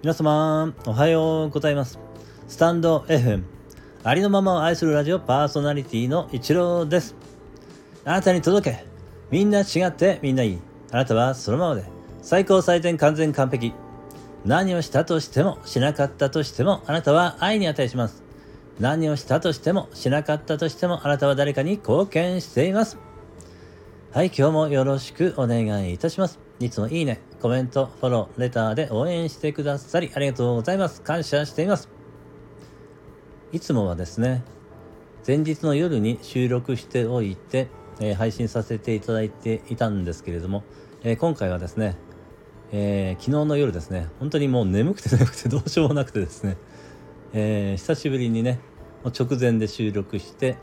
皆様、おはようございます。スタンド FM、ありのままを愛するラジオパーソナリティの一郎です。あなたに届け。みんな違ってみんないい。あなたはそのままで。最高最善完全完璧。何をしたとしても、しなかったとしても、あなたは愛に値します。何をしたとしても、しなかったとしても、あなたは誰かに貢献しています。はい、今日もよろしくお願いいたします。いつもいいね、コメント、フォロー、レターで応援してくださりありがとうございます。感謝しています。いつもはですね、前日の夜に収録しておいて、えー、配信させていただいていたんですけれども、えー、今回はですね、えー、昨日の夜ですね、本当にもう眠くて眠くてどうしようもなくてですね、え久しぶりにね、直前で収録して、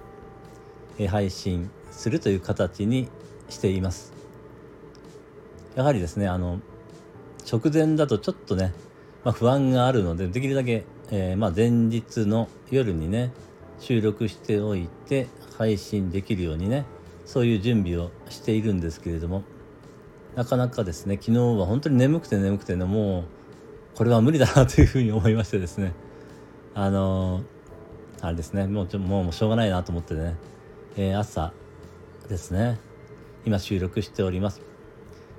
え配信するという形にしています。やはりですねあの直前だとちょっとね、まあ、不安があるのでできるだけ、えー、まあ、前日の夜にね収録しておいて配信できるようにねそういう準備をしているんですけれどもなかなかですね昨日は本当に眠くて眠くてねもうこれは無理だなというふうに思いましてですねあのー、あれですねもうちょもうしょうがないなと思ってね、えー、朝ですね今収録しております。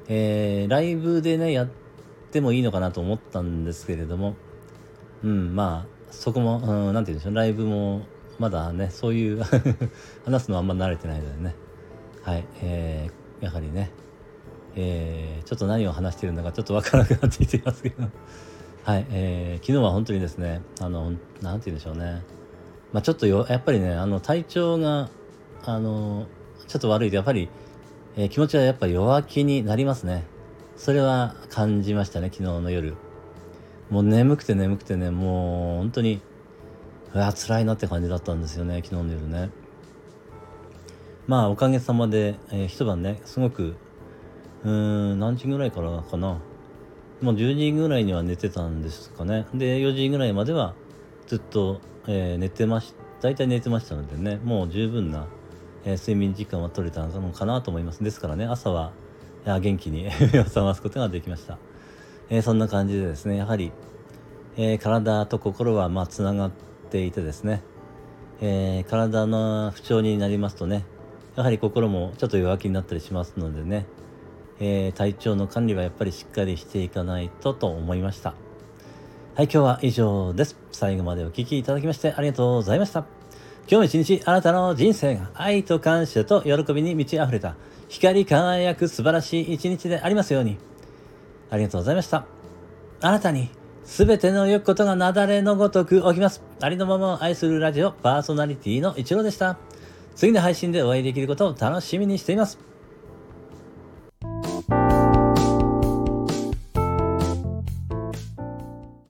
えー、ライブでね、やってもいいのかなと思ったんですけれども、うん、まあ、そこも、うん、なんて言うんでしょう、ライブも、まだね、そういう 話すのはあんま慣れてないのでね、はい、えー、やはりね、えー、ちょっと何を話してるのかちょっとわからなくなってきていますけど。はい、えー、昨日は本当にですね、あの、なんて言うんでしょうね、まあちょっとよ、やっぱりね、あの、体調が、あの、ちょっと悪いと、やっぱり、えー、気持ちはやっぱ弱気になりますね。それは感じましたね、昨日の夜。もう眠くて眠くてね、もう本当に、うわ、辛いなって感じだったんですよね、昨日の夜ね。まあ、おかげさまで、えー、一晩ね、すごく、うーん、何時ぐらいからかな。もう10時ぐらいには寝てたんですかね。で、4時ぐらいまではずっと、えー、寝てまし、大体寝てましたのでね、もう十分なえー、睡眠時間は取れたのかなと思います。ですからね、朝は元気に 目を覚ますことができました。えー、そんな感じでですね、やはり、えー、体と心はまあつながっていてですね、え体の不調になりますとね、やはり心もちょっと弱気になったりしますのでね、え体調の管理はやっぱりしっかりしていかないとと思いました。はい、今日は以上です。最後までお聴きいただきましてありがとうございました。今日一日あなたの人生が愛と感謝と喜びに満ち溢れた光り輝く素晴らしい一日でありますように。ありがとうございました。あなたに全ての良きことが雪崩のごとく起きます。ありのままを愛するラジオパーソナリティの一郎でした。次の配信でお会いできることを楽しみにしています。